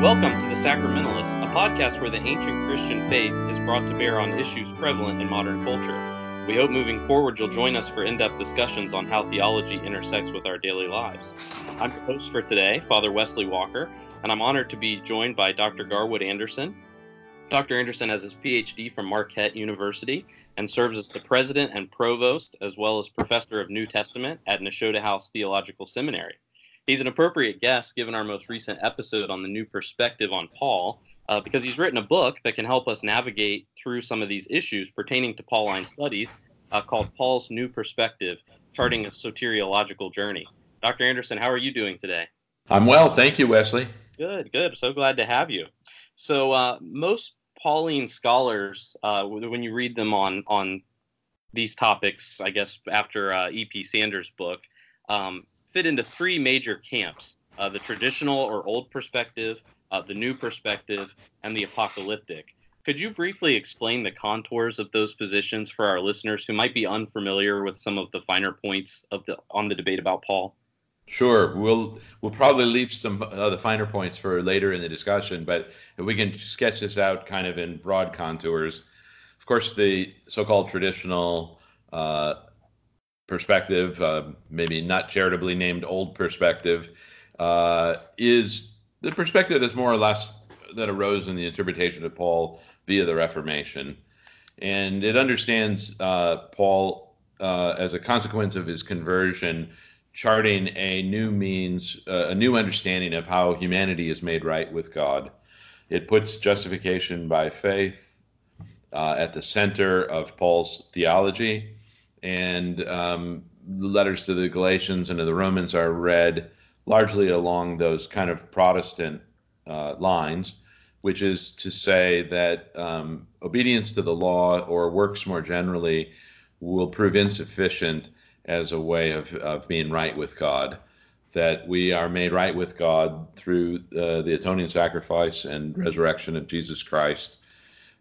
Welcome to The Sacramentalists, a podcast where the ancient Christian faith is brought to bear on issues prevalent in modern culture. We hope moving forward you'll join us for in depth discussions on how theology intersects with our daily lives. I'm your host for today, Father Wesley Walker, and I'm honored to be joined by Dr. Garwood Anderson. Dr. Anderson has his PhD from Marquette University and serves as the president and provost, as well as professor of New Testament at Nashotah House Theological Seminary. He's an appropriate guest given our most recent episode on the new perspective on Paul, uh, because he's written a book that can help us navigate through some of these issues pertaining to Pauline studies uh, called Paul's New Perspective Charting a Soteriological Journey. Dr. Anderson, how are you doing today? I'm well. Thank you, Wesley. Good, good. So glad to have you. So, uh, most Pauline scholars, uh, when you read them on, on these topics, I guess after uh, E.P. Sanders' book, um, fit into three major camps uh, the traditional or old perspective, uh, the new perspective, and the apocalyptic. Could you briefly explain the contours of those positions for our listeners who might be unfamiliar with some of the finer points of the on the debate about Paul? Sure, we'll we'll probably leave some of the finer points for later in the discussion, but we can sketch this out kind of in broad contours. Of course, the so-called traditional uh, perspective, uh, maybe not charitably named old perspective, uh, is the perspective that's more or less that arose in the interpretation of Paul via the Reformation. And it understands uh, Paul uh, as a consequence of his conversion, charting a new means, uh, a new understanding of how humanity is made right with God. It puts justification by faith uh, at the center of Paul's theology and um, the letters to the Galatians and to the Romans are read largely along those kind of Protestant uh, lines, which is to say that um, obedience to the law or works more generally will prove insufficient as a way of, of being right with God. That we are made right with God through uh, the atoning sacrifice and resurrection of Jesus Christ,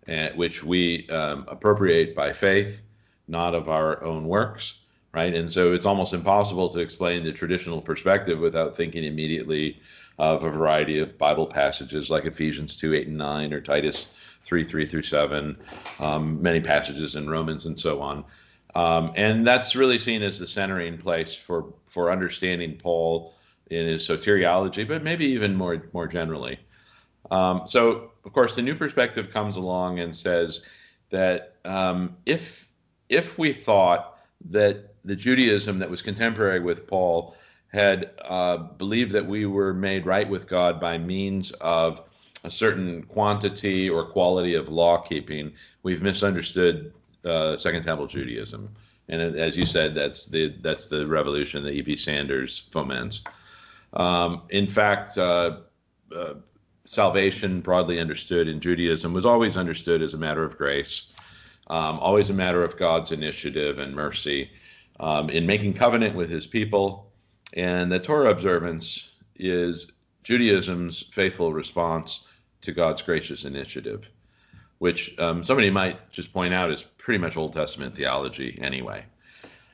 uh, which we um, appropriate by faith not of our own works, right? And so it's almost impossible to explain the traditional perspective without thinking immediately of a variety of Bible passages like Ephesians 2 8 and 9 or Titus 3 3 through 7, um, many passages in Romans and so on. Um, and that's really seen as the centering place for, for understanding Paul in his soteriology, but maybe even more, more generally. Um, so, of course, the new perspective comes along and says that um, if if we thought that the Judaism that was contemporary with Paul had uh, believed that we were made right with God by means of a certain quantity or quality of law keeping, we've misunderstood uh, Second Temple Judaism. And as you said, that's the that's the revolution that E.P. Sanders foments. Um, in fact, uh, uh, salvation, broadly understood in Judaism, was always understood as a matter of grace um, always a matter of God's initiative and mercy um, in making covenant with his people. And the Torah observance is Judaism's faithful response to God's gracious initiative, which um, somebody might just point out is pretty much Old Testament theology anyway.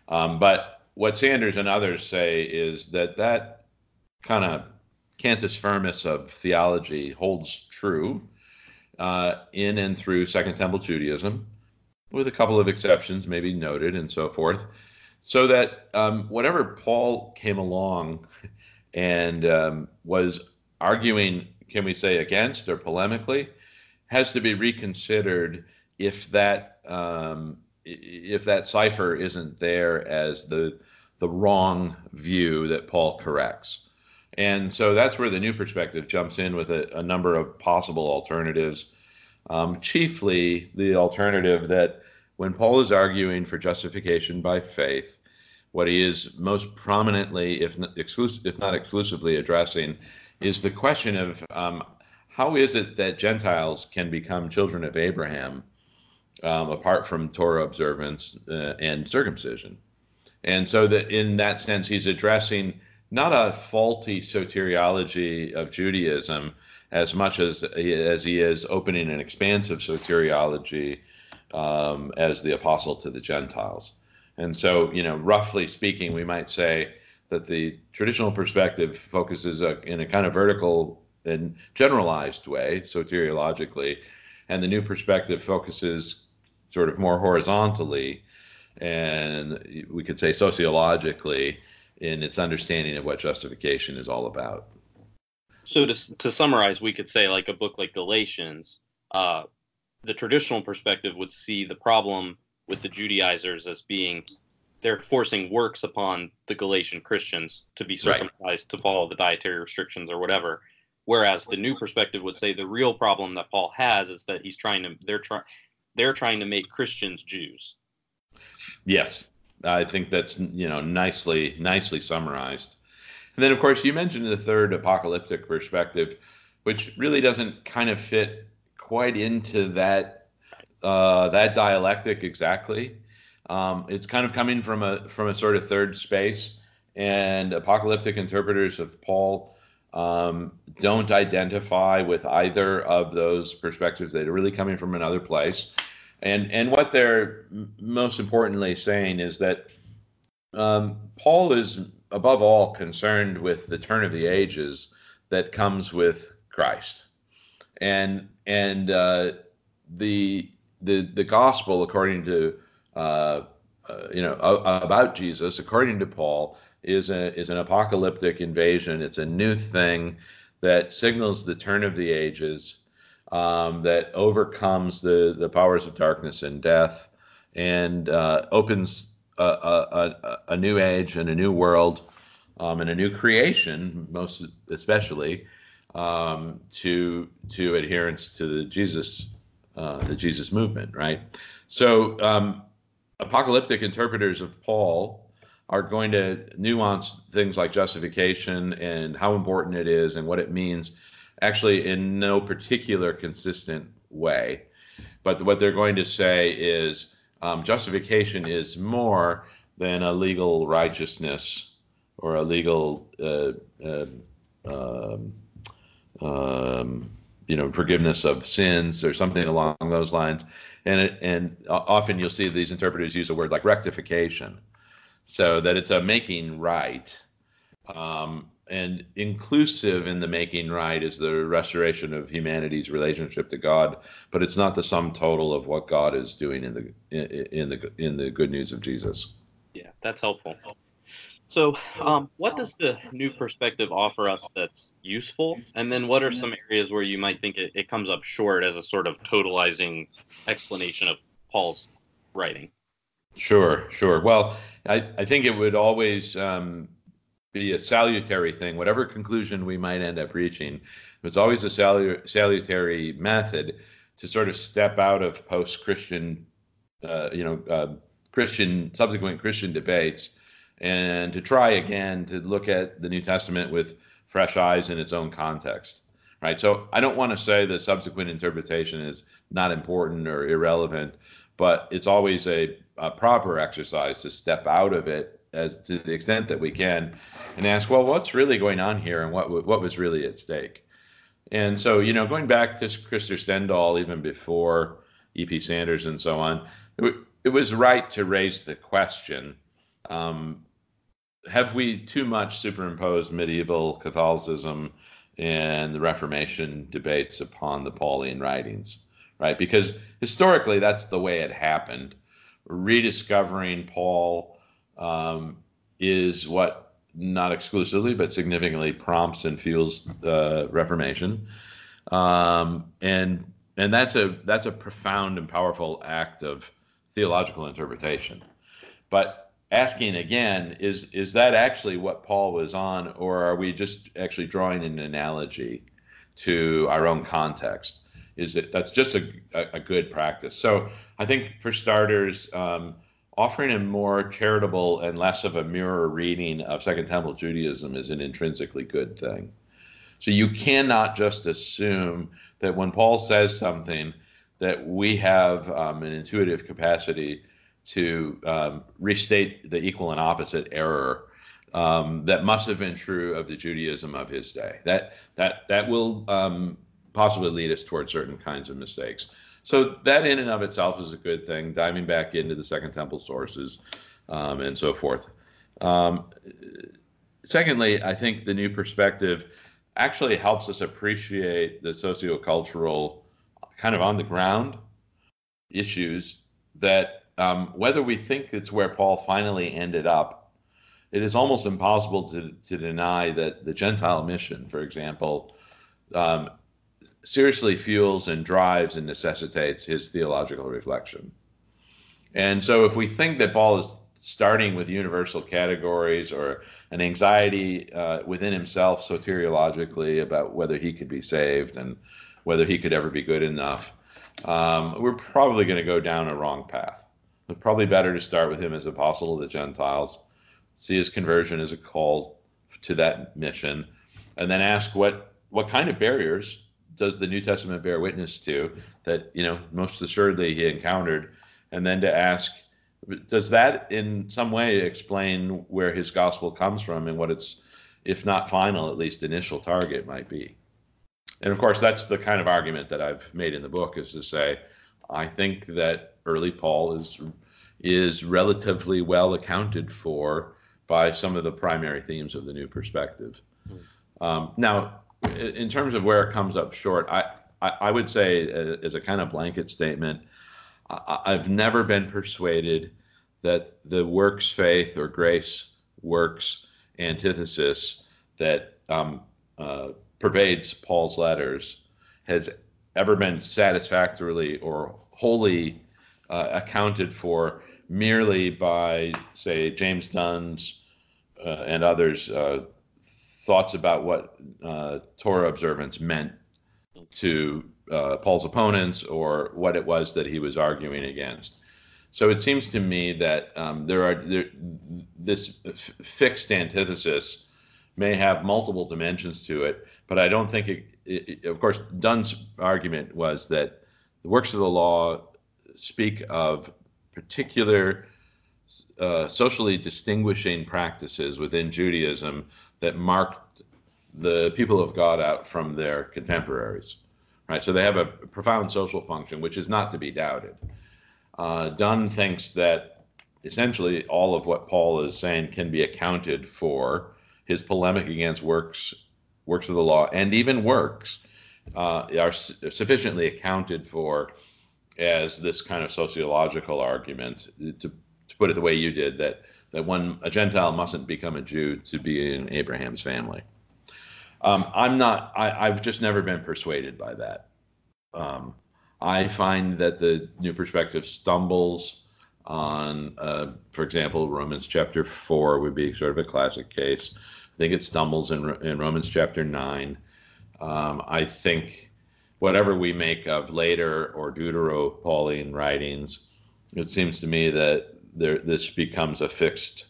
Um, but what Sanders and others say is that that kind of cantus firmus of theology holds true uh, in and through Second Temple Judaism with a couple of exceptions, maybe noted and so forth, so that um, whatever Paul came along and um, was arguing, can we say, against or polemically, has to be reconsidered if that um, if that cipher isn't there as the the wrong view that Paul corrects. And so that's where the new perspective jumps in with a, a number of possible alternatives. Um, chiefly, the alternative that when Paul is arguing for justification by faith, what he is most prominently, if not, exclusive, if not exclusively, addressing is the question of um, how is it that Gentiles can become children of Abraham um, apart from Torah observance uh, and circumcision? And so that in that sense, he's addressing not a faulty soteriology of Judaism as much as as he is opening an expansive soteriology um, as the apostle to the Gentiles. And so, you know, roughly speaking, we might say that the traditional perspective focuses a, in a kind of vertical and generalized way, soteriologically, and the new perspective focuses sort of more horizontally, and we could say sociologically in its understanding of what justification is all about. So to to summarize, we could say like a book like Galatians, uh, the traditional perspective would see the problem with the Judaizers as being they're forcing works upon the Galatian Christians to be circumcised right. to follow the dietary restrictions or whatever. Whereas the new perspective would say the real problem that Paul has is that he's trying to they're trying they're trying to make Christians Jews. Yes, I think that's you know nicely nicely summarized. And then of course you mentioned the third apocalyptic perspective, which really doesn't kind of fit quite into that uh, that dialectic exactly. Um, it's kind of coming from a from a sort of third space, and apocalyptic interpreters of Paul um, don't identify with either of those perspectives. They're really coming from another place, and and what they're most importantly saying is that um, Paul is above all concerned with the turn of the ages that comes with Christ, and and uh, the the the gospel according to uh, uh, you know, about Jesus, according to Paul, is a is an apocalyptic invasion. It's a new thing that signals the turn of the ages, um, that overcomes the the powers of darkness and death, and uh, opens a, a, a, new age and a new world, um, and a new creation, most especially um, to to adherents to the Jesus uh, the Jesus movement, right? So um, apocalyptic interpreters of Paul are going to nuance things like justification and how important it is and what it means actually in no particular consistent way. But what they're going to say is um, justification is more than a legal righteousness or a legal, uh, uh, um, um, you know, forgiveness of sins or something along those lines and it, and often you'll see these interpreters use a word like rectification, so that it's a making right, um, and inclusive in the making right is the restoration of humanity's relationship to God, but it's not the sum total of what God is doing in the in, in the in the good news of Jesus. Yeah, that's helpful. So, um, what does the new perspective offer us that's useful? And then, what are some areas where you might think it, it comes up short as a sort of totalizing explanation of Paul's writing? Sure, sure. Well, I, I think it would always um, be a salutary thing, whatever conclusion we might end up reaching. It's always a salu- salutary method to sort of step out of post-Christian, uh, you know, uh, Christian subsequent Christian debates and to try again to look at the New Testament with fresh eyes in its own context. Right. So I don't want to say that subsequent interpretation is not important or irrelevant, but it's always a, a proper exercise to step out of it as to the extent that we can and ask, well, what's really going on here and what what was really at stake? And so, you know, going back to Krister Stendahl, even before E.P. Sanders and so on, it, it was right to raise the question um, have we too much superimposed medieval Catholicism and the Reformation debates upon the Pauline writings, right? Because historically, that's the way it happened. Rediscovering Paul um, is what not exclusively, but significantly prompts and fuels uh, Reformation, um, and and that's a that's a profound and powerful act of theological interpretation. But asking again is is that actually what Paul was on, or are we just actually drawing an analogy to our own context? Is it that's just a, a, good practice? So I think for starters, um, offering a more charitable and less of a mirror reading of Second Temple Judaism is an intrinsically good thing. So you cannot just assume that when Paul says something that we have um, an intuitive capacity to um, restate the equal and opposite error um, that must have been true of the Judaism of his day. That that that will um, possibly lead us towards certain kinds of mistakes. So that in and of itself is a good thing. Diving back into the Second Temple sources um, and so forth. Um, secondly, I think the new perspective actually helps us appreciate the sociocultural kind of on the ground issues that um, whether we think it's where Paul finally ended up, it is almost impossible to, to deny that the Gentile mission, for example, um, seriously fuels and drives and necessitates his theological reflection. And so if we think that Paul is starting with universal categories or an anxiety uh, within himself soteriologically about whether he could be saved and whether he could ever be good enough, um, we're probably going to go down a wrong path. Probably better to start with him as apostle of the Gentiles, see his conversion as a call to that mission, and then ask what what kind of barriers does the New Testament bear witness to that you know most assuredly he encountered, and then to ask, does that in some way explain where his gospel comes from and what its, if not final, at least initial target might be? And of course, that's the kind of argument that I've made in the book is to say, I think that early Paul is is relatively well accounted for by some of the primary themes of the new perspective. Hmm. Um, now, in terms of where it comes up short, I, I, I would say uh, as a kind of blanket statement, I, I've never been persuaded that the works faith or grace works antithesis that um, uh, pervades Paul's letters has ever been satisfactorily or wholly uh, accounted for merely by, say, James Dunn's uh, and others' uh, thoughts about what uh, Torah observance meant to uh, Paul's opponents or what it was that he was arguing against. So it seems to me that um, there are there, this f- fixed antithesis may have multiple dimensions to it, but I don't think it, it, Of course, Dunn's argument was that the works of the law speak of particular uh, socially distinguishing practices within Judaism that marked the people of God out from their contemporaries, right? So they have a profound social function, which is not to be doubted. Uh, Dunn thinks that essentially all of what Paul is saying can be accounted for. His polemic against works, works of the law, and even works uh, are su- sufficiently accounted for as this kind of sociological argument to, to put it the way you did that that one a Gentile mustn't become a Jew to be in Abraham's family. Um, I'm not. I, have just never been persuaded by that. Um, I find that the New Perspective stumbles on, uh, for example, Romans chapter four would be sort of a classic case. I think it stumbles in, in Romans chapter nine. Um, I think whatever we make of later or Deutero Pauline writings, it seems to me that there this becomes a fixed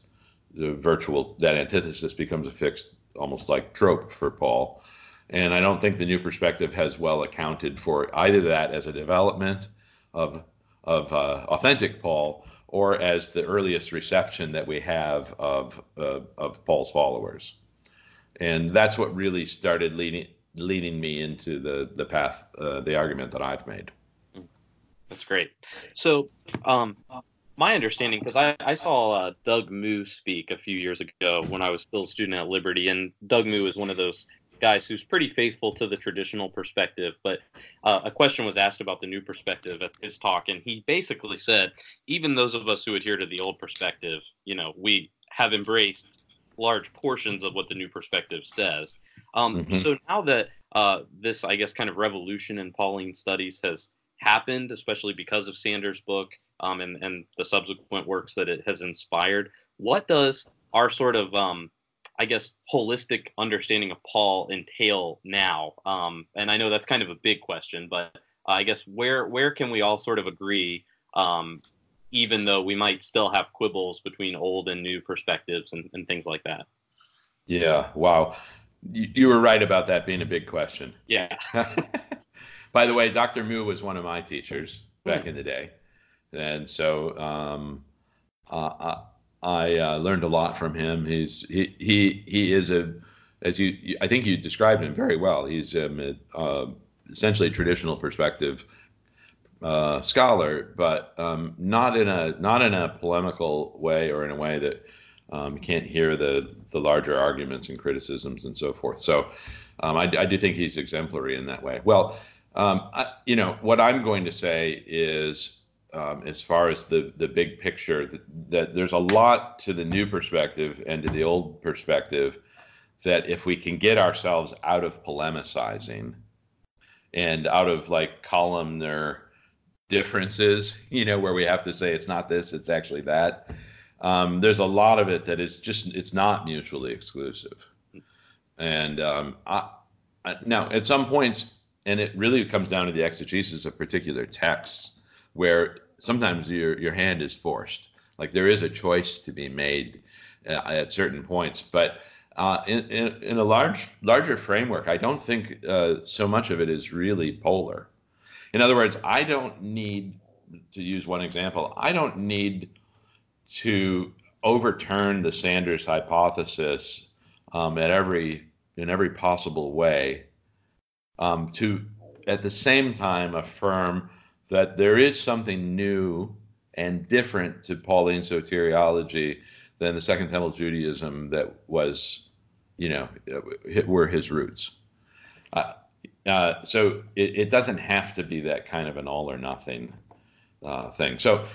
the virtual that antithesis becomes a fixed almost like trope for Paul. And I don't think the new perspective has well accounted for either that as a development of of uh, authentic Paul or as the earliest reception that we have of uh, of Paul's followers. And that's what really started leading leading me into the the path, uh, the argument that I've made. That's great. So, um, my understanding, because I, I saw uh, Doug Moo speak a few years ago when I was still a student at Liberty, and Doug Moo is one of those guys who's pretty faithful to the traditional perspective. But uh, a question was asked about the new perspective at his talk, and he basically said, even those of us who adhere to the old perspective, you know, we have embraced large portions of what the new perspective says. Um, mm-hmm. So now that uh, this, I guess, kind of revolution in Pauline studies has happened, especially because of Sanders' book um, and, and the subsequent works that it has inspired. What does our sort of, um, I guess, holistic understanding of Paul entail now? Um, and I know that's kind of a big question, but I guess where where can we all sort of agree, um, even though we might still have quibbles between old and new perspectives and, and things like that? Yeah. Wow. You, you were right about that being a big question. Yeah. By the way, Dr. Moo was one of my teachers back mm. in the day and so um, uh, I uh, learned a lot from him. He's he he he is a as you I think you described him very well. He's a, uh, essentially a traditional perspective uh, scholar, but um, not in a not in a polemical way or in a way that Um, can't hear the the larger arguments and criticisms and so forth. So um, I, I, do think he's exemplary in that way. Well, um, I, you know what I'm going to say is, um, as far as the the big picture, that, that there's a lot to the new perspective and to the old perspective. That if we can get ourselves out of polemicizing and out of like columnar differences, you know, where we have to say it's not this, it's actually that. Um, there's a lot of it that is just it's not mutually exclusive, and um, I, I, now at some points, and it really comes down to the exegesis of particular texts, where sometimes your your hand is forced. Like there is a choice to be made uh, at certain points, but uh, in, in, in a large larger framework, I don't think uh, so much of it is really polar. In other words, I don't need to use one example. I don't need to overturn the Sanders hypothesis um, at every in every possible way. Um, to at the same time affirm that there is something new and different to Pauline soteriology than the Second Temple Judaism that was, you know, were his roots. Uh, uh, so it, it, doesn't have to be that kind of an all or nothing uh, thing. So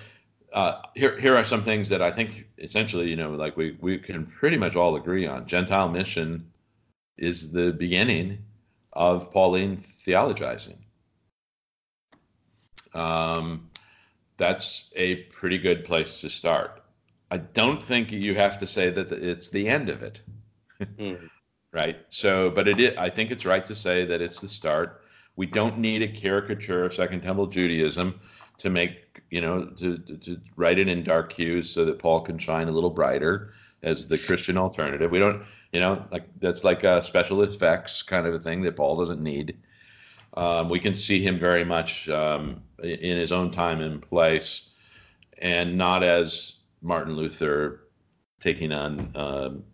uh, here, here are some things that I think essentially, you know, like we, we can pretty much all agree on. Gentile mission is the beginning of Pauline theologizing. Um, that's a pretty good place to start. I don't think you have to say that it's the end of it. mm. Right. So, but it is, I think it's right to say that it's the start. We don't need a caricature of Second Temple Judaism to make you know, to, to write it in dark hues so that Paul can shine a little brighter as the Christian alternative. We don't, you know, like that's like a special effects kind of a thing that Paul doesn't need. Um, we can see him very much um, in his own time and place, and not as Martin Luther taking on um,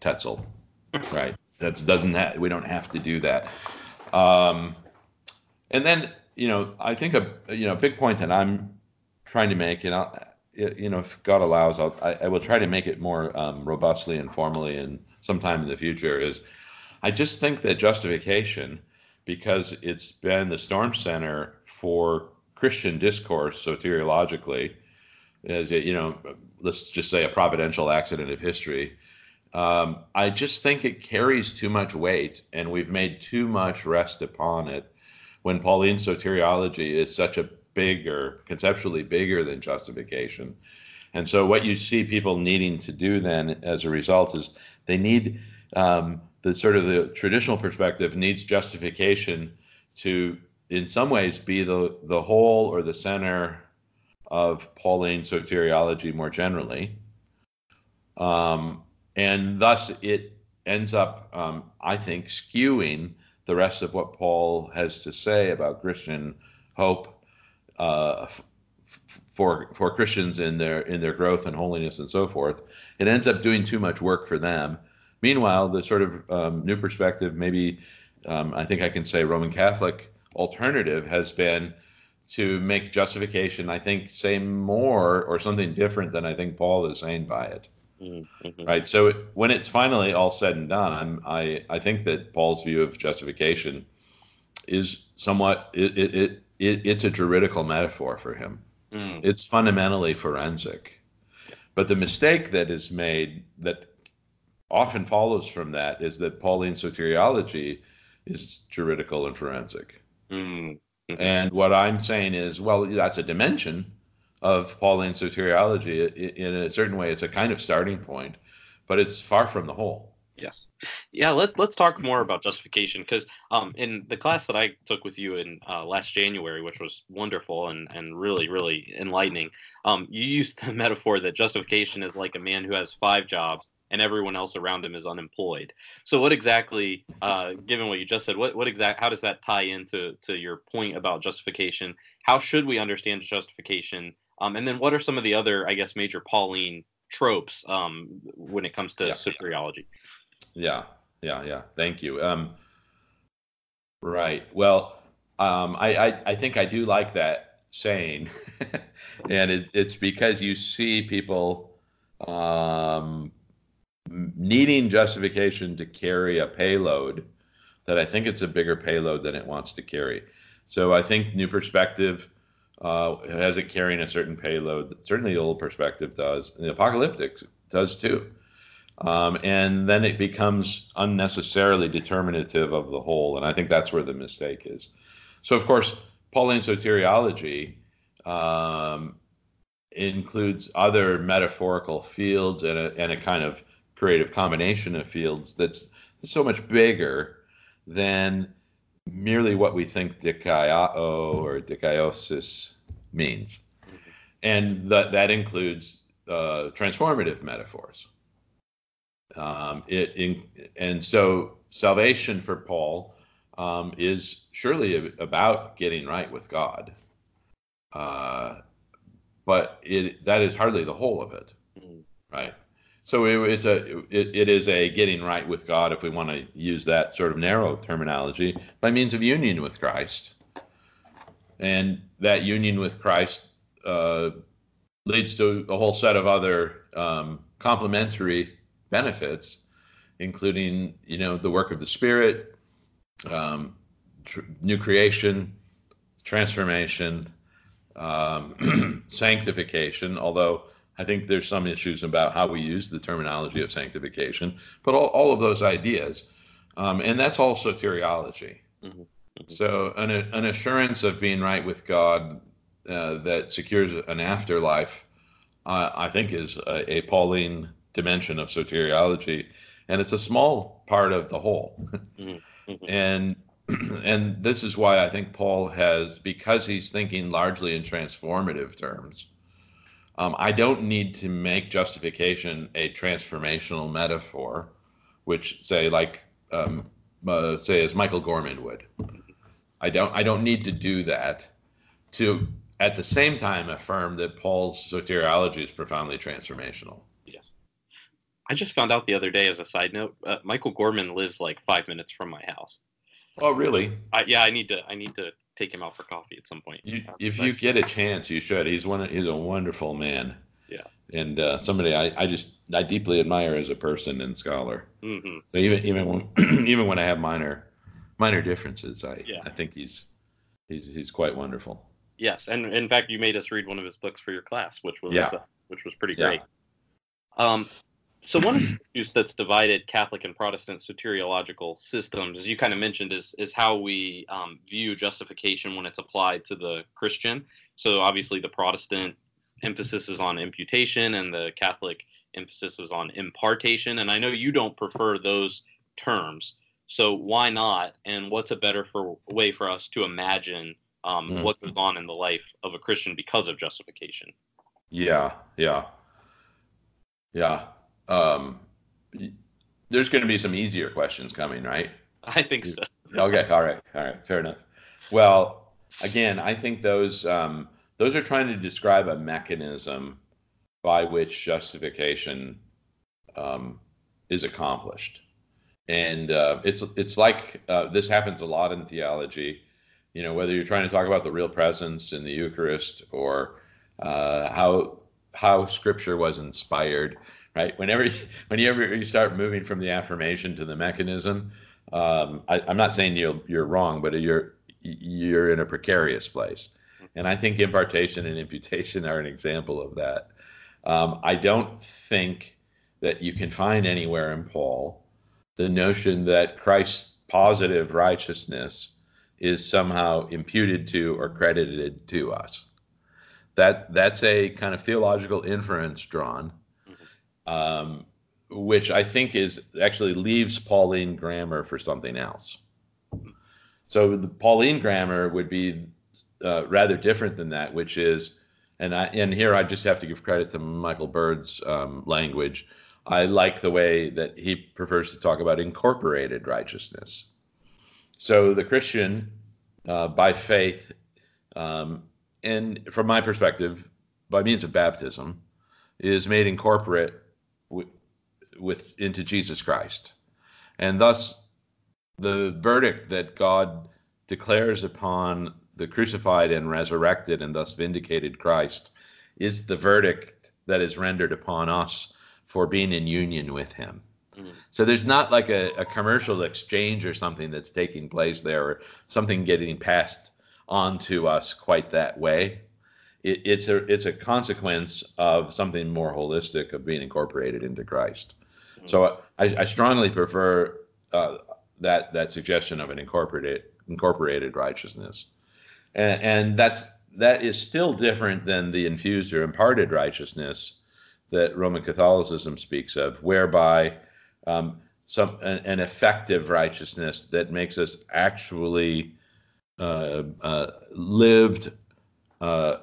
Tetzel, right? That doesn't we don't have to do that. Um, and then you know, I think a you know a big point that I'm trying to make, and I'll, you know, if God allows, I'll, I, I will try to make it more um, robustly and formally, and sometime in the future is, I just think that justification, because it's been the storm center for Christian discourse soteriologically, as you know, let's just say a providential accident of history. Um, I just think it carries too much weight, and we've made too much rest upon it when Pauline soteriology is such a bigger, conceptually bigger than justification. And so, what you see people needing to do then as a result is they need um, the sort of the traditional perspective needs justification to, in some ways, be the, the whole or the center of Pauline soteriology more generally. Um, and thus, it ends up, um, I think, skewing the rest of what Paul has to say about Christian hope uh, for for Christians in their in their growth and holiness and so forth. It ends up doing too much work for them. Meanwhile, the sort of um, new perspective, maybe um, I think I can say Roman Catholic alternative has been to make justification, I think, say more or something different than I think Paul is saying by it. Mm-hmm. Right. So when it's finally all said and done, I'm, I I think that Paul's view of justification is somewhat it it, it, it it's a juridical metaphor for him. Mm. It's fundamentally forensic. But the mistake that is made that often follows from that is that Pauline soteriology is juridical and forensic. Mm. Mm-hmm. And what I'm saying is, well, that's a dimension of Pauline soteriology. In a certain way, it's a kind of starting point, but it's far from the whole. Yes. Yeah, let, let's talk more about justification because um, in the class that I took with you in uh, last January, which was wonderful and, and really, really enlightening, um, you used the metaphor that justification is like a man who has five jobs and everyone else around him is unemployed. So, what exactly, uh, given what you just said, what, what exact, how does that tie into to your point about justification? How should we understand justification um, and then what are some of the other, I guess, major Pauline tropes um, when it comes to yeah. soteriology? Yeah, yeah, yeah. Yeah. Thank you. Um, right. Well, um, I, I, I think I do like that saying, and it, it's because you see people um, needing justification to carry a payload that I think it's a bigger payload than it wants to carry. So I think New Perspective uh, has it carrying a certain payload. Certainly, Old Perspective does, and the Apocalyptic does too. Um, and then it becomes unnecessarily determinative of the whole, and I think that's where the mistake is. So, of course, Pauline soteriology um, includes other metaphorical fields and a, and a kind of creative combination of fields that's so much bigger than merely what we think dikaiō or dikaiosis means. And that, that includes uh, transformative metaphors. Um, it in, and so salvation for Paul um, is surely about getting right with God, uh, but it that is hardly the whole of it, mm-hmm. right? So it, it's a it, it is a getting right with God, if we want to use that sort of narrow terminology, by means of union with Christ, and that union with Christ uh, leads to a whole set of other um, complementary benefits, including you know the work of the Spirit, um, tr- new creation, transformation, um, sanctification. Although I think there's some issues about how we use the terminology of sanctification, but all, all of those ideas, um, and that's all soteriology. Mm-hmm. Mm-hmm. So an, an assurance of being right with God uh, that secures an afterlife, uh, I think, is a, a Pauline dimension of soteriology, and it's a small part of the whole. mm-hmm. and and this is why I think Paul has, because he's thinking largely in transformative terms. Um, I don't need to make justification a transformational metaphor, which say like um, uh, say as Michael Gorman would. I don't I don't need to do that to at the same time affirm that Paul's soteriology is profoundly transformational. I just found out the other day, as a side note, uh, Michael Gorman lives like five minutes from my house. Oh, really? I, yeah, I need to. I need to take him out for coffee at some point. You, if you get a chance, you should. He's one. He's a wonderful man. Yeah. And uh, somebody I, I just I deeply admire as a person and scholar. Mm-hmm. So even even when even when I have minor minor differences, I yeah. I think he's he's he's quite wonderful. Yes, and in fact, you made us read one of his books for your class, which was yeah. uh, which was pretty great. Um, so one of the issues that's divided Catholic and Protestant soteriological systems, as you kind of mentioned, is is how we um, view justification when it's applied to the Christian. So obviously, the Protestant emphasis is on imputation, and the Catholic emphasis is on impartation. And I know you don't prefer those terms, so why not? And what's a better for, way for us to imagine um, mm-hmm. what goes on in the life of a Christian because of justification? Yeah, yeah, yeah um, there's going to be some easier questions coming, right? I think so. okay, all right, all right, fair enough. Well, again, I think those um, those are trying to describe a mechanism by which justification um, is accomplished, and uh, it's it's like uh, this happens a lot in theology. You know, whether you're trying to talk about the real presence in the Eucharist or uh, how how Scripture was inspired right? Whenever you, whenever you start moving from the affirmation to the mechanism, um, I, am not saying you're you're wrong, but you're you're in a precarious place, and I think impartation and imputation are an example of that. Um, I don't think that you can find anywhere in Paul the notion that Christ's positive righteousness is somehow imputed to or credited to us. That that's a kind of theological inference drawn um, which I think is actually leaves Pauline grammar for something else. So the Pauline grammar would be uh, rather different than that, which is, and I and here I just have to give credit to Michael Bird's um, language. I like the way that he prefers to talk about incorporated righteousness. So the Christian, uh, by faith, um, and from my perspective, by means of baptism, is made incorporate with into Jesus Christ. And thus the verdict that God declares upon the crucified and resurrected and thus vindicated Christ is the verdict that is rendered upon us for being in union with Him. Mhm. So there's not like a, a commercial exchange or something that's taking place there, or something getting passed on to us quite that way. It, it's a it's a consequence of something more holistic of being incorporated into Christ. So I, I strongly prefer uh, that that suggestion of an incorporated incorporated righteousness, and, and that's that is still different than the infused or imparted righteousness that Roman Catholicism speaks of, whereby um, some an, an, effective righteousness that makes us actually uh, uh, lived uh,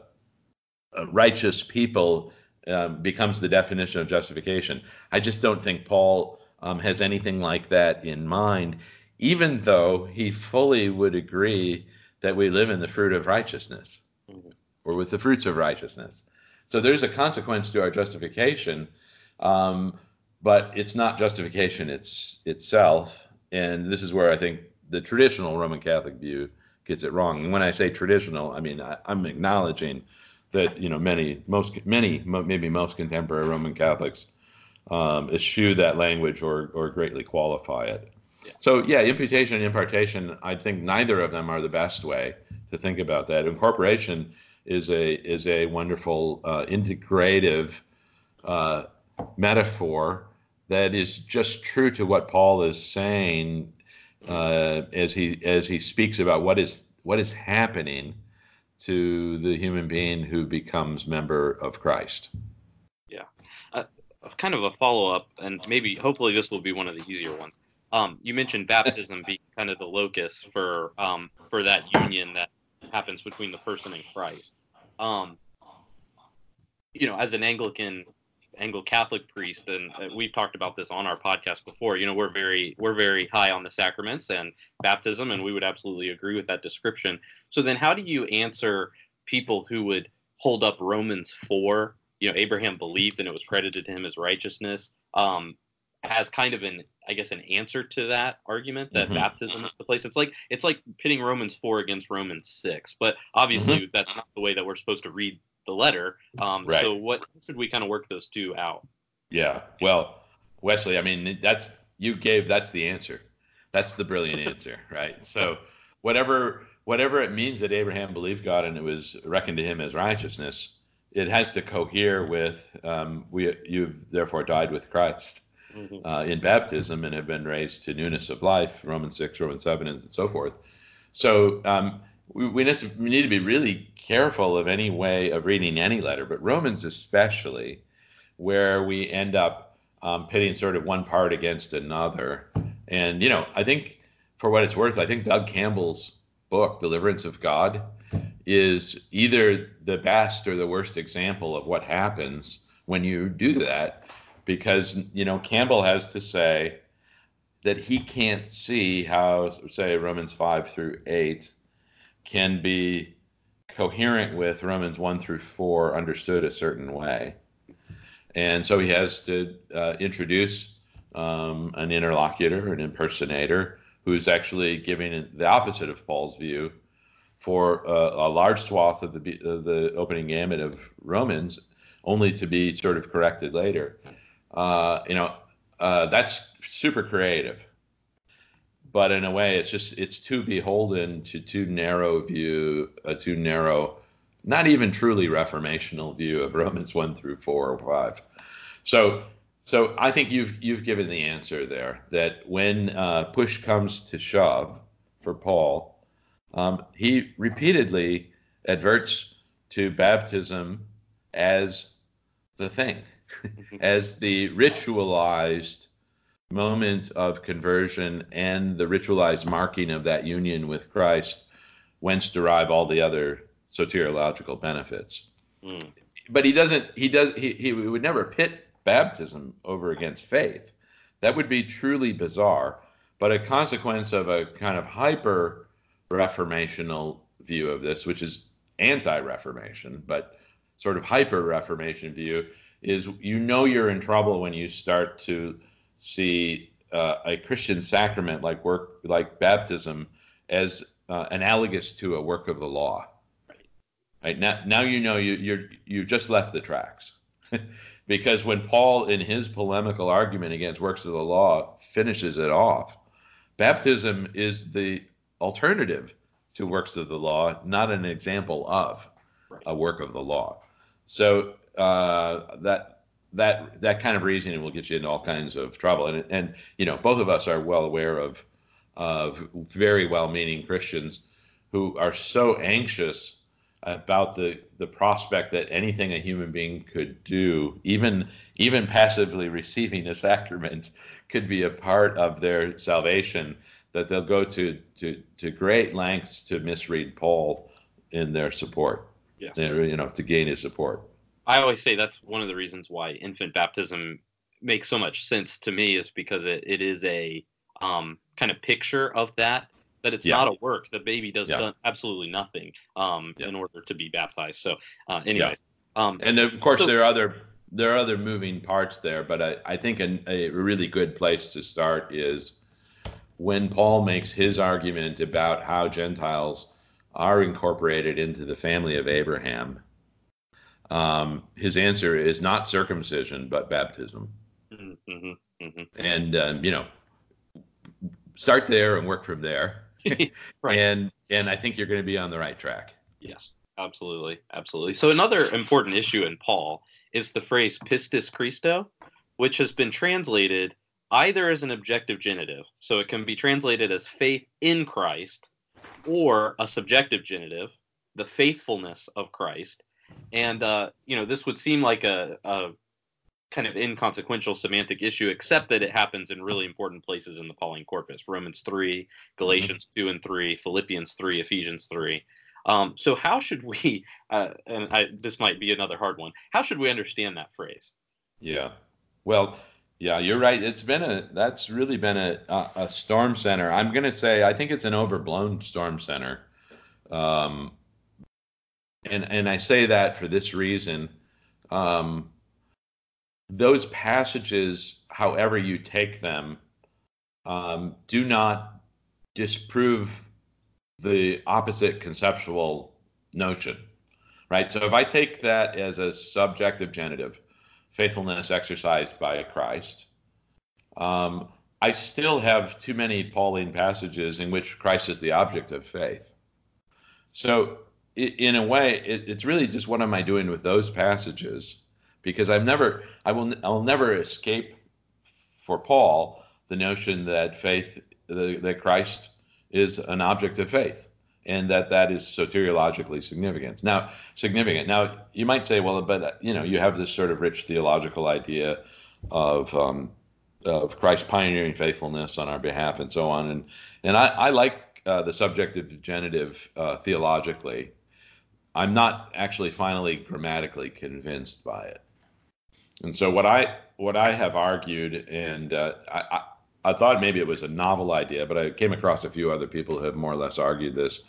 righteous people um, becomes the definition of justification. I just don't think Paul um, has anything like that in mind, even though he fully would agree that we live in the fruit of righteousness Mhm. or with the fruits of righteousness. So there's a consequence to our justification, um, but it's not justification it's itself. And this is where I think the traditional Roman Catholic view gets it wrong. And when I say traditional, I mean I, I'm acknowledging that you know many most many maybe most contemporary Roman Catholics um, eschew that language or or greatly qualify it. Yeah. So yeah, imputation and impartation. I think neither of them are the best way to think about that. Incorporation is a is a wonderful uh, integrative uh, metaphor that is just true to what Paul is saying uh, as he as he speaks about what is what is happening to the human being who becomes member of Christ. Yeah, uh, kind of a follow up, and maybe hopefully this will be one of the easier ones. Um, you mentioned baptism being kind of the locus for um, for that union that happens between the person and Christ. Um, you know, as an Anglican Anglo Catholic priest, and uh, we've talked about this on our podcast before. You know, we're very we're very high on the sacraments and baptism, and we would absolutely agree with that description. So then, how do you answer people who would hold up Romans four? You know, Abraham believed, and it was credited to him as righteousness. Um, as kind of an, I guess, an answer to that argument that Mhm. baptism is the place. It's like it's like pitting Romans four against Romans six, but obviously that's not the way that we're supposed to read the letter. Um, Right. So what should we kind of work those two out? Yeah. Well, Wesley, I mean, that's you gave that's the answer. That's the brilliant answer, right? So whatever whatever it means that Abraham believed God and it was reckoned to him as righteousness, it has to cohere with um, we you've therefore died with Christ Mhm. uh, in baptism and have been raised to newness of life, Romans 6, Romans 7, and so forth. So um, we, we we need to be really careful of any way of reading any letter, but Romans especially, where we end up um, pitting sort of one part against another. And, you know, I think for what it's worth, I think Doug Campbell's book, Deliverance of God, is either the best or the worst example of what happens when you do that because you know Campbell has to say that he can't see how say Romans 5 through 8 can be coherent with Romans 1 through 4 understood a certain way. And so he has to uh, introduce um, an interlocutor, an impersonator, who's actually giving the opposite of Paul's view for uh, a large swath of the, the opening gamut of Romans, only to be sort of corrected later uh, you know, uh, that's super creative. But in a way, it's just it's too beholden to too narrow view, a too narrow, not even truly reformational view of Romans one through four or five. So, so I think you've you've given the answer there. That when uh, push comes to shove for Paul, um, he repeatedly adverts to baptism as the thing as the ritualized moment of conversion and the ritualized marking of that union with Christ, whence derive all the other soteriological benefits. Mm. But he doesn't. He does. He, he would never pit baptism over against faith. That would be truly bizarre. But a consequence of a kind of hyper reformational view of this, which is anti-reformation, but sort of hyper reformation view, is you know you're in trouble when you start to see uh, a Christian sacrament like work like baptism as uh, analogous to a work of the law. Right now, now you know you you're you just left the tracks. because when Paul, in his polemical argument against works of the law, finishes it off, baptism is the alternative to works of the law, not an example of a work of the law. So uh, that that that kind of reasoning will get you into all kinds of trouble. And and you know, both of us are well aware of of very well-meaning Christians who are so anxious about the the prospect that anything a human being could do, even even passively receiving a sacrament, could be a part of their salvation, that they'll go to to to great lengths to misread Paul in their support. Yes. You know, to gain his support. I always say that's one of the reasons why infant baptism makes so much sense to me is because it, it is a um, kind of picture of that that it's Yeah. not a work the baby does Yeah. absolutely nothing um, Yeah. in order to be baptized so uh, anyways um, And of course, So- there are other there are other moving parts there, but I, I think an, a really good place to start is when Paul makes his argument about how Gentiles are incorporated into the family of Abraham. Um, his answer is not circumcision, but baptism. mhm, mhm, mhm. And um, you know, start there and work from there. Right. And and I think you're going to be on the right track. Yes, absolutely, absolutely. So another important issue in Paul is the phrase pistis Christou, which has been translated either as an objective genitive, so it can be translated as faith in Christ, or a subjective genitive, the faithfulness of Christ. And uh, you know, this would seem like a, a kind of inconsequential semantic issue, except that it happens in really important places in the Pauline corpus: Romans three, Galatians two and three, Philippians three, Ephesians three. Um, so how should we? Uh, and I, this might be another hard one. How should we understand that phrase? Yeah. Well, yeah, you're right. It's been a that's really been a a, a storm center. I'm going to say I think it's an overblown storm center. Um and and I say that for this reason. Um those passages, however you take them, um, do not disprove the opposite conceptual notion, right? So if I take that as a subjective genitive, faithfulness exercised by Christ, um, I still have too many Pauline passages in which Christ is the object of faith. So, in a way, it, it's really just what am I doing with those passages? Because I'm never, I will, I'll never escape for Paul the notion that faith, that that Christ is an object of faith, and that that is soteriologically significant. Now, significant. Now, you might say, well, but you know, you have this sort of rich theological idea of um, of Christ pioneering faithfulness on our behalf, and so on. And and I, I like uh, the subjective genitive uh, theologically. I'm not actually finally grammatically convinced by it. And so what I what I have argued, and uh, I, I I thought maybe it was a novel idea, but I came across a few other people who have more or less argued this,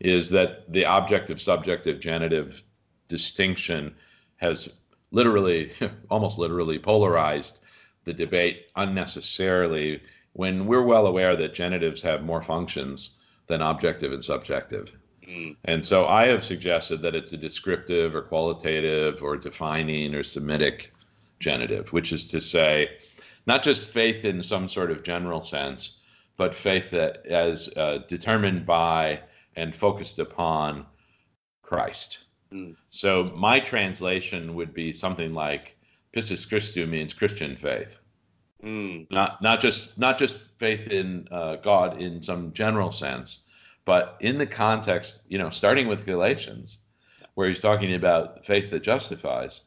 is that the objective subjective genitive distinction has literally, almost literally, polarized the debate unnecessarily when we're well aware that genitives have more functions than objective and subjective. Mm, And so I have suggested that it's a descriptive or qualitative or defining or Semitic genitive, which is to say, not just faith in some sort of general sense, but faith that as uh, determined by and focused upon Christ. Mm. So my translation would be something like Pistis Christou means Christian faith mm, not not just not just faith in uh, God in some general sense, but in the context, you know, starting with Galatians, where he's talking about faith that justifies.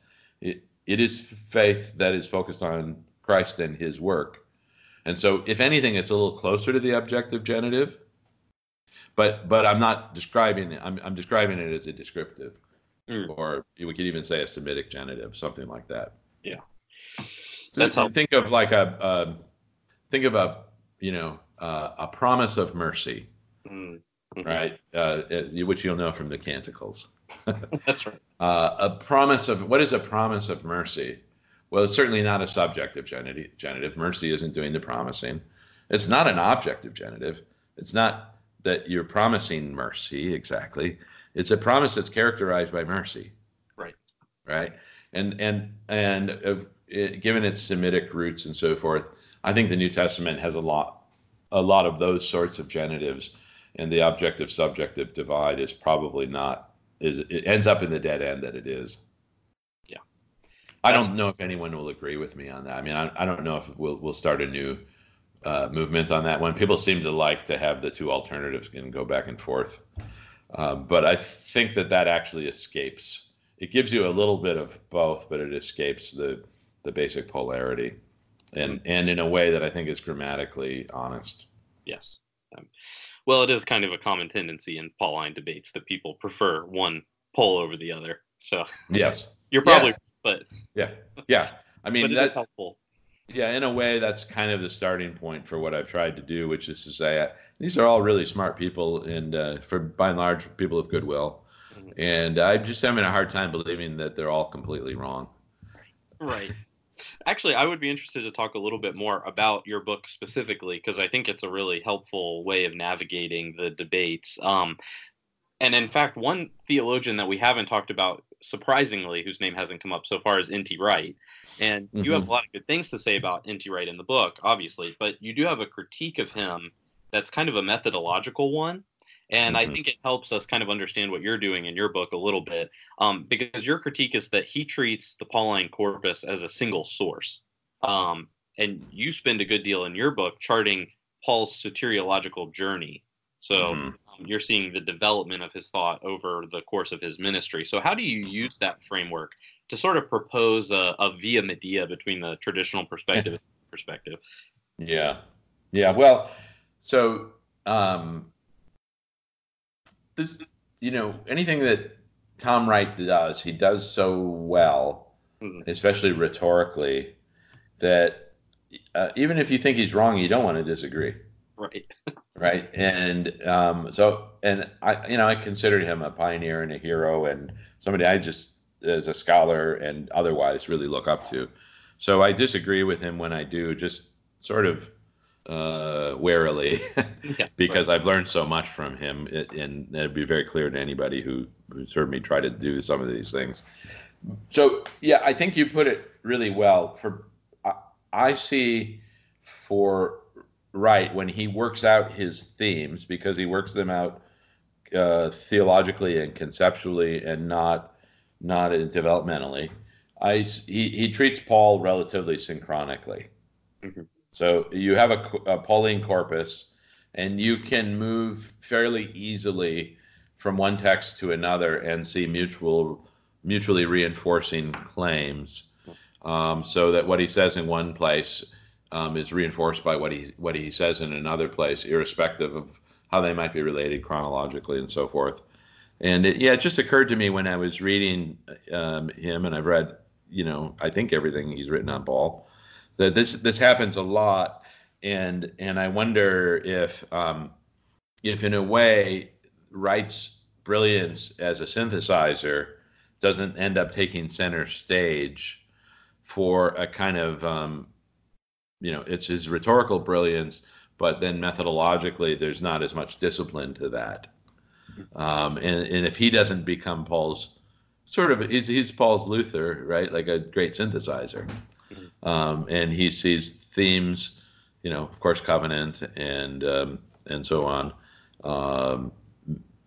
It, is faith that is focused on Christ and His work, and so if anything, it's a little closer to the objective genitive. But but I'm not describing it. I'm I'm describing it as a descriptive, Mm. or we could even say a Semitic genitive, something like that. Yeah. So how- think of like a um think of a you know uh, a promise of mercy, mm, mhm. right? Uh, which you'll know from the Canticles. That's right. Uh, a promise of what is a promise of mercy? Well, it's certainly not a subjective genitive. genitive. Mercy isn't doing the promising. It's not an objective genitive. It's not that you're promising mercy exactly. It's a promise that's characterized by mercy. Right. Right. and and and uh, it, given its Semitic roots and so forth, I think the New Testament has a lot a lot of those sorts of genitives, and the objective subjective divide is probably not is it ends up in the dead end that it is. Yeah, I don't know if anyone will agree with me on that. I mean, I, I don't know if we'll we'll start a new uh, movement on that one. People seem to like to have the two alternatives and go back and forth. Uh, but I think that that actually escapes. It gives you a little bit of both, but it escapes the the basic polarity, and mm-hmm. and in a way that I think is grammatically honest. Yes. Um, well, it is kind of a common tendency in Pauline debates that people prefer one pole over the other. So yes, you're probably, yeah. but yeah, yeah. I mean, that's helpful yeah, in a way, that's kind of the starting point for what I've tried to do, which is to say uh, these are all really smart people, and uh, for by and large, people of goodwill. Mm-hmm. And I'm just having a hard time believing that they're all completely wrong. Right. Actually, I would be interested to talk a little bit more about your book specifically because I think it's a really helpful way of navigating the debates. Um, and in fact, one theologian that we haven't talked about, surprisingly, whose name hasn't come up so far, is N.T. Wright. And mm-hmm. you have mm-hmm. a lot of good things to say about N.T. Wright in the book, obviously, but you do have a critique of him that's kind of a methodological one. And mm-hmm. I think it helps us kind of understand what you're doing in your book a little bit, um, because your critique is that he treats the Pauline corpus as a single source. Um, and you spend a good deal in your book charting Paul's soteriological journey. So mm-hmm. um, you're seeing the development of his thought over the course of his ministry. So, how do you use that framework to sort of propose a, a via media between the traditional perspective and perspective. Yeah, yeah. Well, so um, this, you know, anything that Tom Wright does, he does so well, mm-hmm. especially rhetorically, that uh, even if you think he's wrong, you don't want to disagree. Right. right. And um, so, and I, you know, I considered him a pioneer and a hero and somebody I just as a scholar and otherwise really look up to. So I disagree with him when I do, just sort of uh, warily, yeah, because right. I've learned so much from him, and it'd be very clear to anybody who who's heard me try to do some of these things. So yeah, I think you put it really well. For I, I see for Wright when he works out his themes because he works them out uh, theologically and conceptually and not not developmentally. I, he, he treats Paul relatively synchronically. Mm-hmm. So you have a, a Pauline corpus, and you can move fairly easily from one text to another and see mutual, mutually reinforcing claims. Um, so that what he says in one place um, is reinforced by what he what he says in another place, irrespective of how they might be related chronologically and so forth. And it, yeah, it just occurred to me when I was reading um, him, and I've read, you know, I think everything he's written on Paul, that this this happens a lot, and and I wonder if um, if in a way Wright's brilliance as a synthesizer doesn't end up taking center stage for a kind of um, you know it's his rhetorical brilliance, but then methodologically there's not as much discipline to that um, and, and if he doesn't become Paul's sort of, he's, he's Paul's Luther, right? Like a great synthesizer. Um, and he sees themes, you know, of course, covenant and um, and so on, um,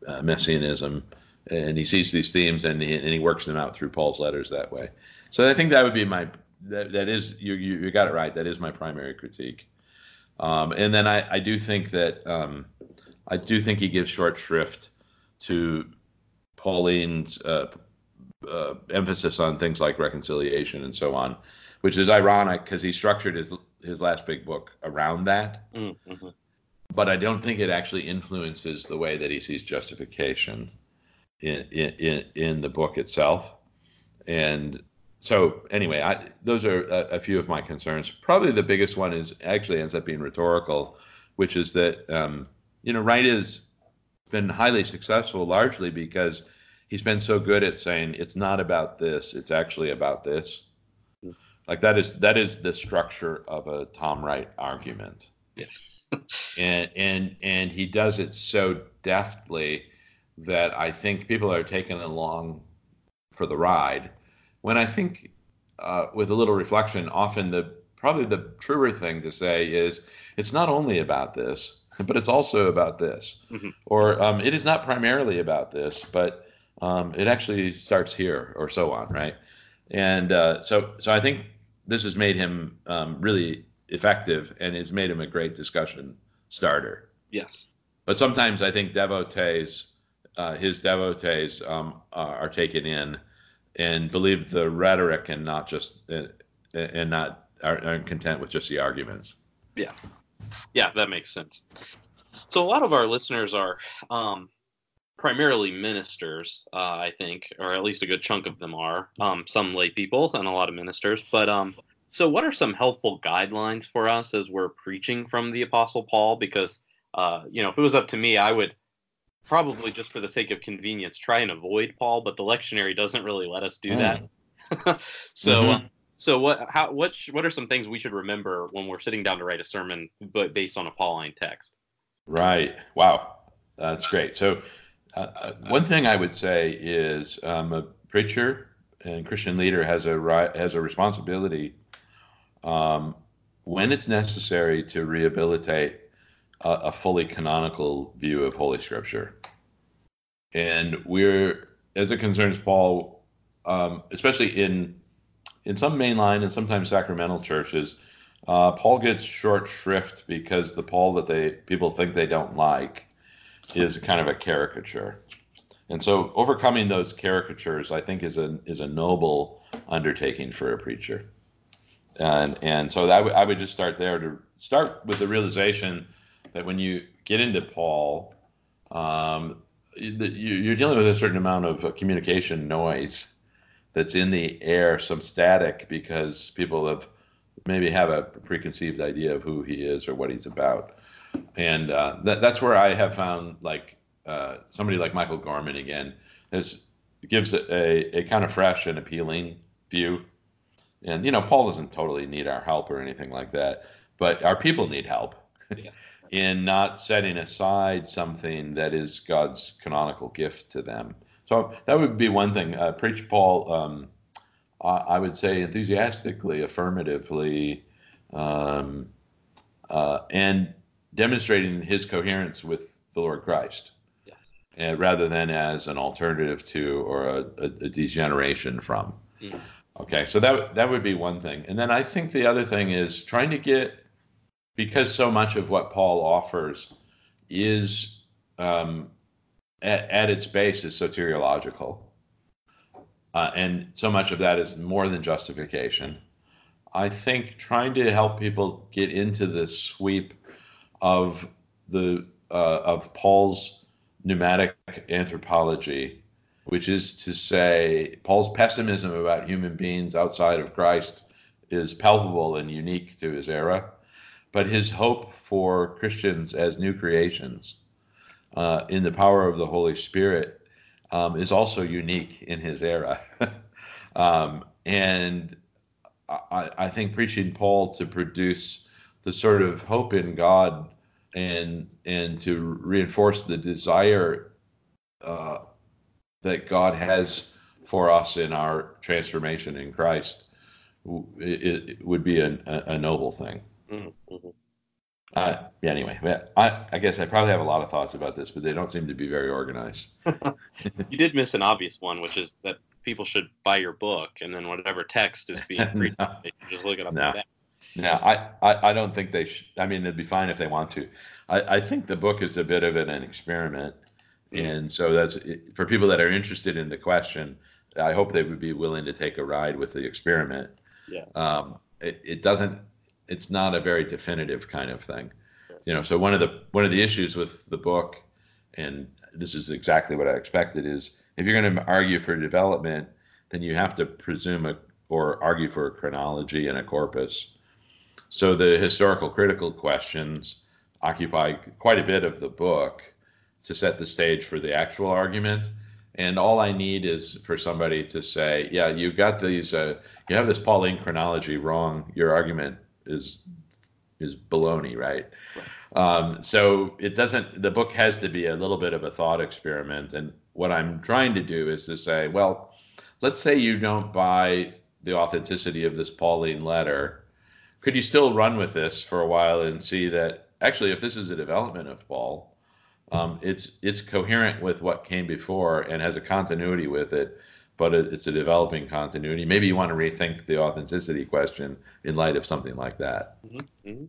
uh, messianism, and he sees these themes and he, and he works them out through Paul's letters that way. So I think that would be my that, that is you, you you got it right. That is my primary critique. Um, and then I, I do think that um, I do think he gives short shrift to Pauline's uh, uh, emphasis on things like reconciliation and so on, which is ironic because he structured his his last big book around that. Mm-hmm. But I don't think it actually influences the way that he sees justification in in in the book itself. And so anyway, I, those are a, a, few of my concerns. Probably the biggest one is actually ends up being rhetorical, which is that um, you know Wright has been highly successful largely because he's been so good at saying it's not about this, it's actually about this. Like that is that is the structure of a Tom Wright argument. Yeah. and and and he does it so deftly that I think people are taken along for the ride when I think uh, with a little reflection, often the probably the truer thing to say is it's not only about this, but it's also about this, mm-hmm. or um, it is not primarily about this, but um, it actually starts here, or so on, right? And uh, so, so I think this has made him um, really effective, and it's made him a great discussion starter. Yes. But sometimes I think devotees, uh, his devotees, um, are taken in and believe the rhetoric and not just uh, and not aren't content with just the arguments. Yeah, yeah, that makes sense. So a lot of our listeners are um, primarily ministers, uh, I think, or at least a good chunk of them are. Um, some lay people and a lot of ministers. But um, so, what are some helpful guidelines for us as we're preaching from the Apostle Paul? Because uh, you know, if it was up to me, I would probably just for the sake of convenience try and avoid Paul, but the lectionary doesn't really let us do mm. that. so, mm-hmm. so what? How? What? What are some things we should remember when we're sitting down to write a sermon, but based on a Pauline text? Right. Wow, that's great. So, uh, one thing I would say is um, a preacher and Christian leader has a right has a responsibility um, when it's necessary to rehabilitate a, a fully canonical view of Holy Scripture. And we're, as it concerns Paul, um, especially in in some mainline and sometimes sacramental churches, uh, Paul gets short shrift because the Paul that they people think they don't like is kind of a caricature. And so overcoming those caricatures, I think, is a is a noble undertaking for a preacher. And and so that w- I would just start there to start with the realization that when you get into Paul, um, you're dealing with a certain amount of uh, communication noise that's in the air, some static because people have maybe have a preconceived idea of who he is or what he's about, and uh, that, that's where I have found like uh, somebody like Michael Gorman again has gives a, a kind of fresh and appealing view. And you know, Paul doesn't totally need our help or anything like that, but our people need help. Yeah in not setting aside something that is God's canonical gift to them. So that would be one thing. Uh, Preach Paul, um, I, I, would say enthusiastically, affirmatively, um, uh, and demonstrating his coherence with the Lord Christ, yes. uh, rather than as an alternative to or a, a, a degeneration from. Mm. Okay, so that that would be one thing, and then I think the other thing is trying to get because so much of what Paul offers is um, at, at, its base is soteriological. Uh, and so much of that is more than justification. I think trying to help people get into the sweep of the uh, of Paul's pneumatic anthropology, which is to say, Paul's pessimism about human beings outside of Christ is palpable and unique to his era but his hope for Christians as new creations uh, in the power of the Holy Spirit um, is also unique in his era. um, and I, I, think preaching Paul to produce the sort of hope in God and and to reinforce the desire uh, that God has for us in our transformation in Christ it, it would be a, a noble thing. Mm-hmm. Uh, yeah, anyway, I, I guess I probably have a lot of thoughts about this, but they don't seem to be very organized. you did miss an obvious one, which is that people should buy your book, and then whatever text is being preached, no. just look it up. No, no I, I, I don't think they should. I mean, it'd be fine if they want to. I, I think the book is a bit of an, an experiment, mm-hmm. and so that's for people that are interested in the question. I hope they would be willing to take a ride with the experiment. Yeah. Um, it, it doesn't it's not a very definitive kind of thing you know so one of the one of the issues with the book and this is exactly what i expected is if you're going to argue for development then you have to presume a, or argue for a chronology and a corpus so the historical critical questions occupy quite a bit of the book to set the stage for the actual argument and all i need is for somebody to say yeah you got these uh, you have this pauline chronology wrong your argument is is baloney, right? right. Um, so it doesn't. The book has to be a little bit of a thought experiment, and what I'm trying to do is to say, well, let's say you don't buy the authenticity of this Pauline letter, could you still run with this for a while and see that actually, if this is a development of Paul, um, it's it's coherent with what came before and has a continuity with it, but it, it's a developing continuity. Maybe you want to rethink the authenticity question in light of something like that. Mm-hmm. Mm-hmm.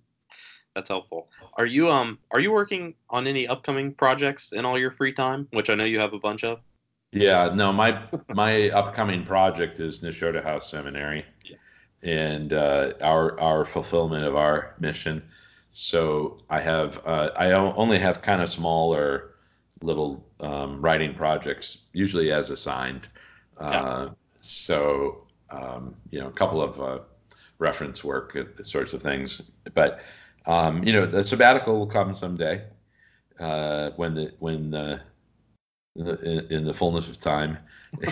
That's helpful. Are you um are you working on any upcoming projects in all your free time, which I know you have a bunch of? Yeah, no, my my upcoming project is Nashotah House Seminary, yeah. And uh, our our fulfillment of our mission. So I have uh, I only have kind of smaller little um, writing projects, usually as assigned. Uh, yeah. So um, you know, a couple of uh, reference work, uh, sorts of things, but um, you know, the sabbatical will come someday uh, when the when the in the, in the fullness of time.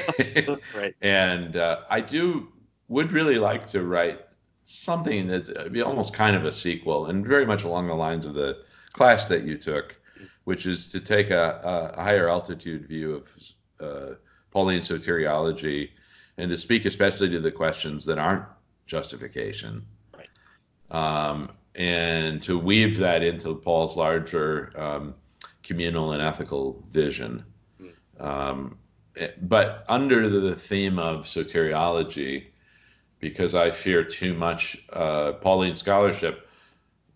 right. And uh, I do would really like to write something that's uh, be almost kind of a sequel and very much along the lines of the class that you took, which is to take a, a higher altitude view of uh, Pauline soteriology and to speak especially to the questions that aren't justification. Right. Um, and to weave that into Paul's larger um, communal and ethical vision. Mm. Um, eh, but under the theme of soteriology, because I fear too much, uh, Pauline scholarship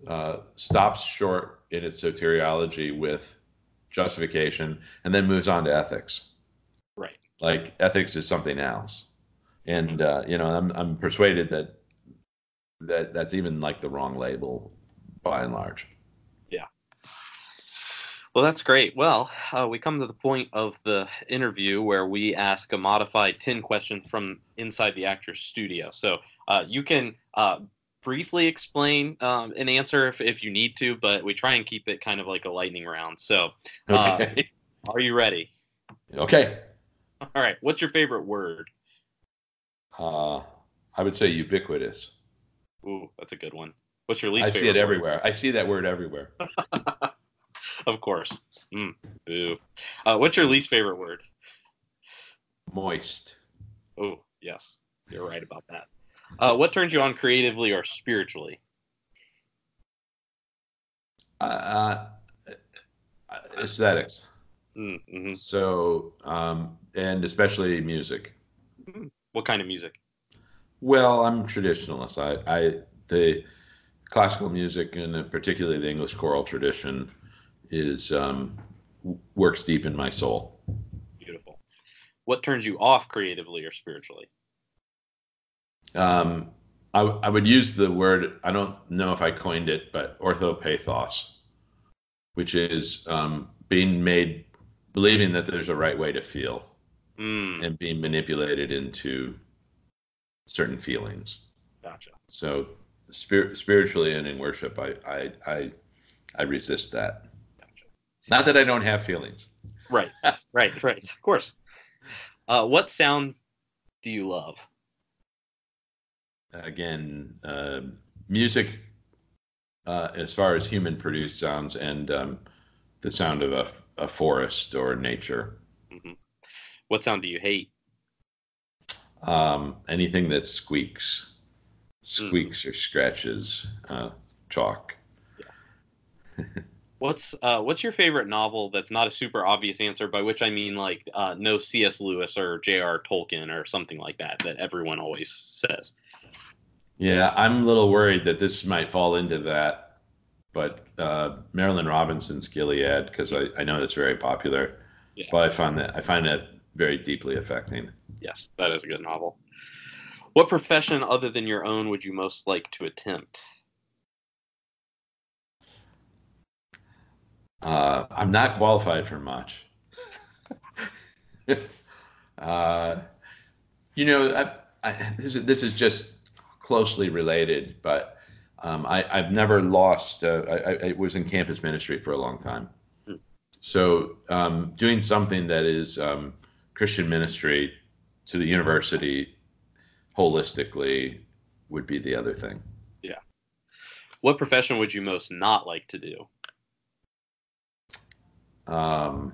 uh, stops short in its soteriology with justification and then moves on to ethics. Right. Like ethics is something else. And, uh, you know, I'm, I'm persuaded that that that's even like the wrong label by and large. Well, that's great. Well, uh, we come to the point of the interview where we ask a modified 10 question from inside the actor's studio. So uh, you can uh, briefly explain um, an answer if, if you need to, but we try and keep it kind of like a lightning round. So, uh, okay. are you ready? Okay. All right. What's your favorite word? Uh, I would say ubiquitous. Ooh, that's a good one. What's your least? I see it everywhere. I see that word everywhere. of course. Mm, ooh. Uh, what's your least favorite word? Moist. Oh, yes, you're right about that. Uh, what turns you on creatively or spiritually? Uh, uh aesthetics. Mm, mm-hmm. So, um, and especially music. Hmm. What kind of music? Well, I'm traditionalist. I, I the classical music and particularly the English choral tradition is um, works deep in my soul. Beautiful. What turns you off creatively or spiritually? Um, I, I would use the word. I don't know if I coined it, but orthopathos, which is um, being made believing that there's a right way to feel mm. and being manipulated into certain feelings. Gotcha. So spirit, spiritually and in worship, I, I, I, I resist that. Not that I don't have feelings. Right, right, right. Of course. Uh, what sound do you love? Again, uh, music, uh, as far as human produced sounds, and um, the sound of a, a forest or nature. Mm-hmm. What sound do you hate? Um, anything that squeaks, squeaks mm. or scratches, uh, chalk. Yeah. what's uh, what's your favorite novel that's not a super obvious answer? By which I mean like uh, no C.S. Lewis or J.R. Tolkien or something like that that everyone always says. Yeah, I'm a little worried that this might fall into that, but uh, Marilynne Robinson's Gilead because I, I know it's very popular. Yeah. But I find that I find that very deeply affecting yes, that is a good novel. What profession other than your own would you most like to attempt? Uh, I'm not qualified for much. uh, you know, I, I, this is this is just closely related, but um, I, have never lost. Uh, I, I, was in campus ministry for a long time, hmm. so um, doing something that is um, Christian ministry to the university holistically would be the other thing. Yeah. What profession would you most not like to do? Um,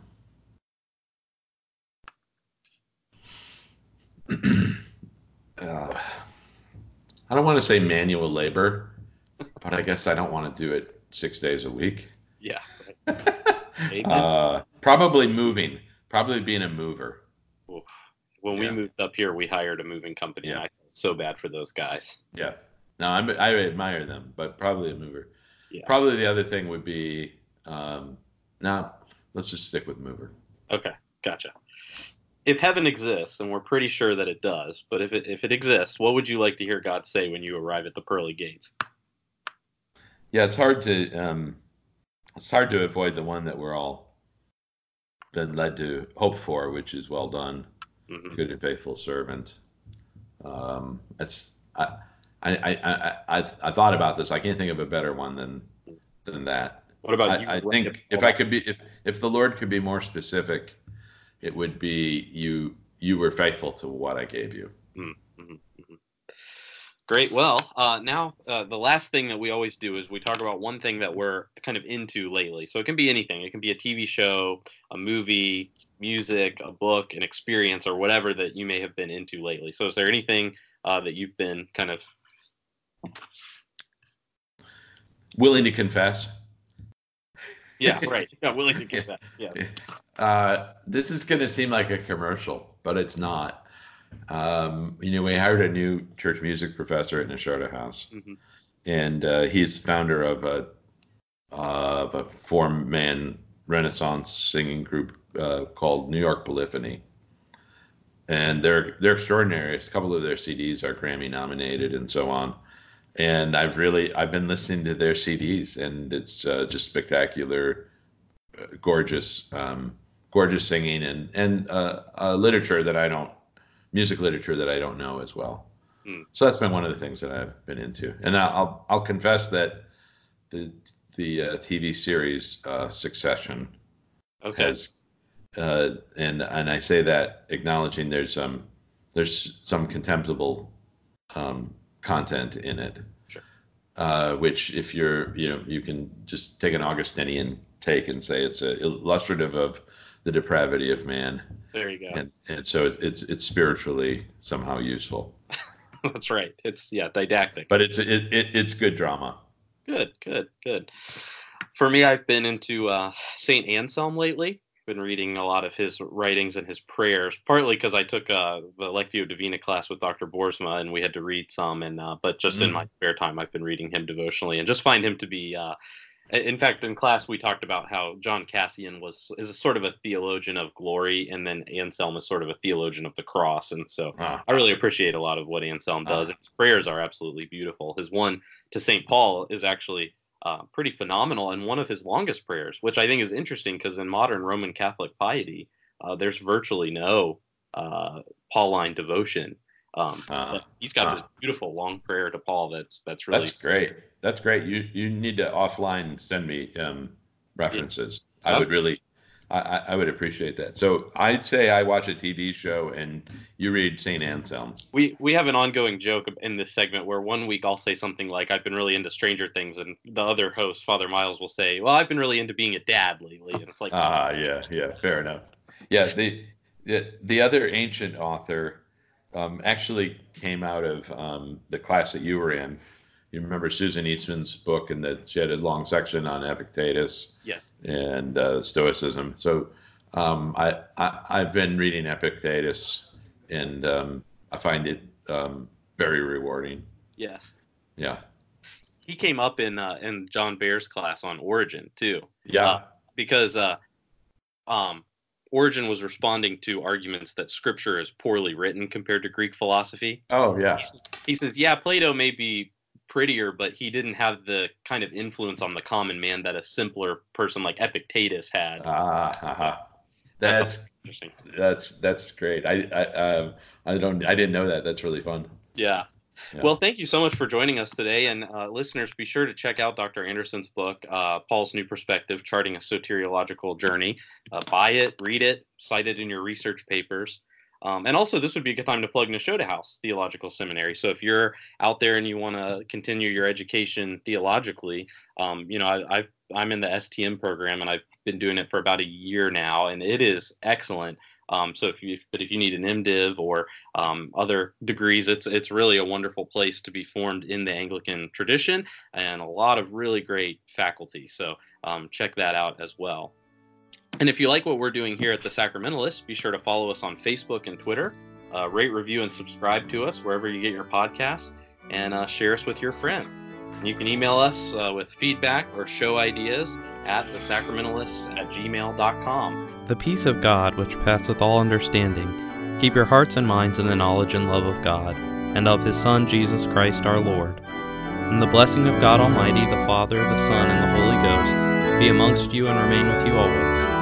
uh, I don't want to say manual labor, but I guess I don't want to do it six days a week. Yeah. uh, probably moving. Probably being a mover. When we yeah. moved up here, we hired a moving company. Yeah. I felt so bad for those guys. Yeah. No, I'm, I admire them, but probably a mover. Yeah. Probably the other thing would be, um, no, let's just stick with mover. Okay, gotcha. If heaven exists, and we're pretty sure that it does, but if it if it exists, what would you like to hear God say when you arrive at the pearly gates? Yeah, it's hard to um, it's hard to avoid the one that we're all been led to hope for, which is well done, mm-hmm. good and faithful servant. Um, it's I, I, I, I, I thought about this. I can't think of a better one than than that. What about you? I, I think if I could be, if if the Lord could be more specific, it would be you. You were faithful to what I gave you. Mm-hmm. mm-hmm. Great. Well, uh, now uh, the last thing that we always do is we talk about one thing that we're kind of into lately. So it can be anything. It can be a TV show, a movie, music, a book, an experience, or whatever that you may have been into lately. So is there anything uh, that you've been kind of willing to confess? Yeah, right. Yeah, willing to confess. Yeah. Uh, this is going to seem like a commercial, but it's not. Um, you know, we hired a new church music professor at Nashotah House, mm-hmm. and uh, he's founder of a of a four man Renaissance singing group uh, called New York Polyphony, and they're they're extraordinary. A couple of their CDs are Grammy nominated and so on. And I've really I've been listening to their CDs, and it's uh, just spectacular, uh, gorgeous, um, gorgeous singing, and and uh, literature that I don't music literature that I don't know as well. Hmm. So that's been one of the things that I've been into, and I'll I'll confess that the the uh, TV series uh, Succession okay. has, uh, and and I say that acknowledging there's some there's some contemptible um, content in it, sure. Uh, which if you're you know you can just take an Augustinian take and say it's a illustrative of the depravity of man. There you go. And, and so it's it's spiritually somehow useful. That's right. It's yeah, didactic. But it's it, it it's good drama. Good, good, good. For me, I've been into uh, Saint Anselm lately. Been reading a lot of his writings and his prayers, partly because I took uh, the Lectio Divina class with Dr. Boersma, and we had to read some. And uh, but just mm. in my spare time, I've been reading him devotionally, and just find him to be uh, in fact, in class we talked about how John Cassian was is a sort of a theologian of glory, and then Anselm is sort of a theologian of the cross. And so uh, I really appreciate a lot of what Anselm does. Uh, his prayers are absolutely beautiful. His one to Saint Paul is actually uh, pretty phenomenal, and one of his longest prayers, which I think is interesting because in modern Roman Catholic piety, uh, there's virtually no uh, Pauline devotion. Um, uh, he's got uh, this beautiful long prayer to Paul. That's that's really that's great. That's great. You you need to offline send me um, references. Yeah. I would really, I, I would appreciate that. So I'd say I watch a TV show and you read Saint Anselm. We we have an ongoing joke in this segment where one week I'll say something like I've been really into Stranger Things, and the other host Father Miles will say, "Well, I've been really into being a dad lately," and it's like, ah, uh, yeah, yeah, fair enough. Yeah, the the the other ancient author um, actually came out of um, the class that you were in. You remember Susan Eastman's book, and that she had a long section on Epictetus. Yes. And uh, Stoicism. So um, I, I have been reading Epictetus, and um, I find it um, very rewarding. Yes. Yeah. He came up in uh, in John Behr's class on Origen too. Yeah. Uh, because uh, um, Origen was responding to arguments that scripture is poorly written compared to Greek philosophy. Oh, yeah. He says, yeah, Plato may be prettier, but he didn't have the kind of influence on the common man that a simpler person like Epictetus had. Ah, uh-huh. that's that's that's great. I I um, I don't I didn't know that. That's really fun. Yeah. Yeah. Well, thank you so much for joining us today. And uh, listeners, be sure to check out Dr. Anderson's book, uh, Paul's New Perspective Charting a Soteriological Journey. Uh, buy it, read it, cite it in your research papers. Um, and also, this would be a good time to plug Nashotah House Theological Seminary. So, if you're out there and you want to continue your education theologically, um, you know, I, I'm in the STM program and I've been doing it for about a year now, and it is excellent. Um, so if you but if you need an MDiv or um, other degrees, it's it's really a wonderful place to be formed in the Anglican tradition, and a lot of really great faculty. So um, check that out as well. And if you like what we're doing here at the Sacramentalists, be sure to follow us on Facebook and Twitter. Uh, rate, review, and subscribe to us wherever you get your podcasts, and uh, share us with your friend. You can email us uh, with feedback or show ideas at the at gmail.com. The peace of God, which passeth all understanding, keep your hearts and minds in the knowledge and love of God, and of his Son, Jesus Christ our Lord. And the blessing of God Almighty, the Father, the Son, and the Holy Ghost be amongst you and remain with you always.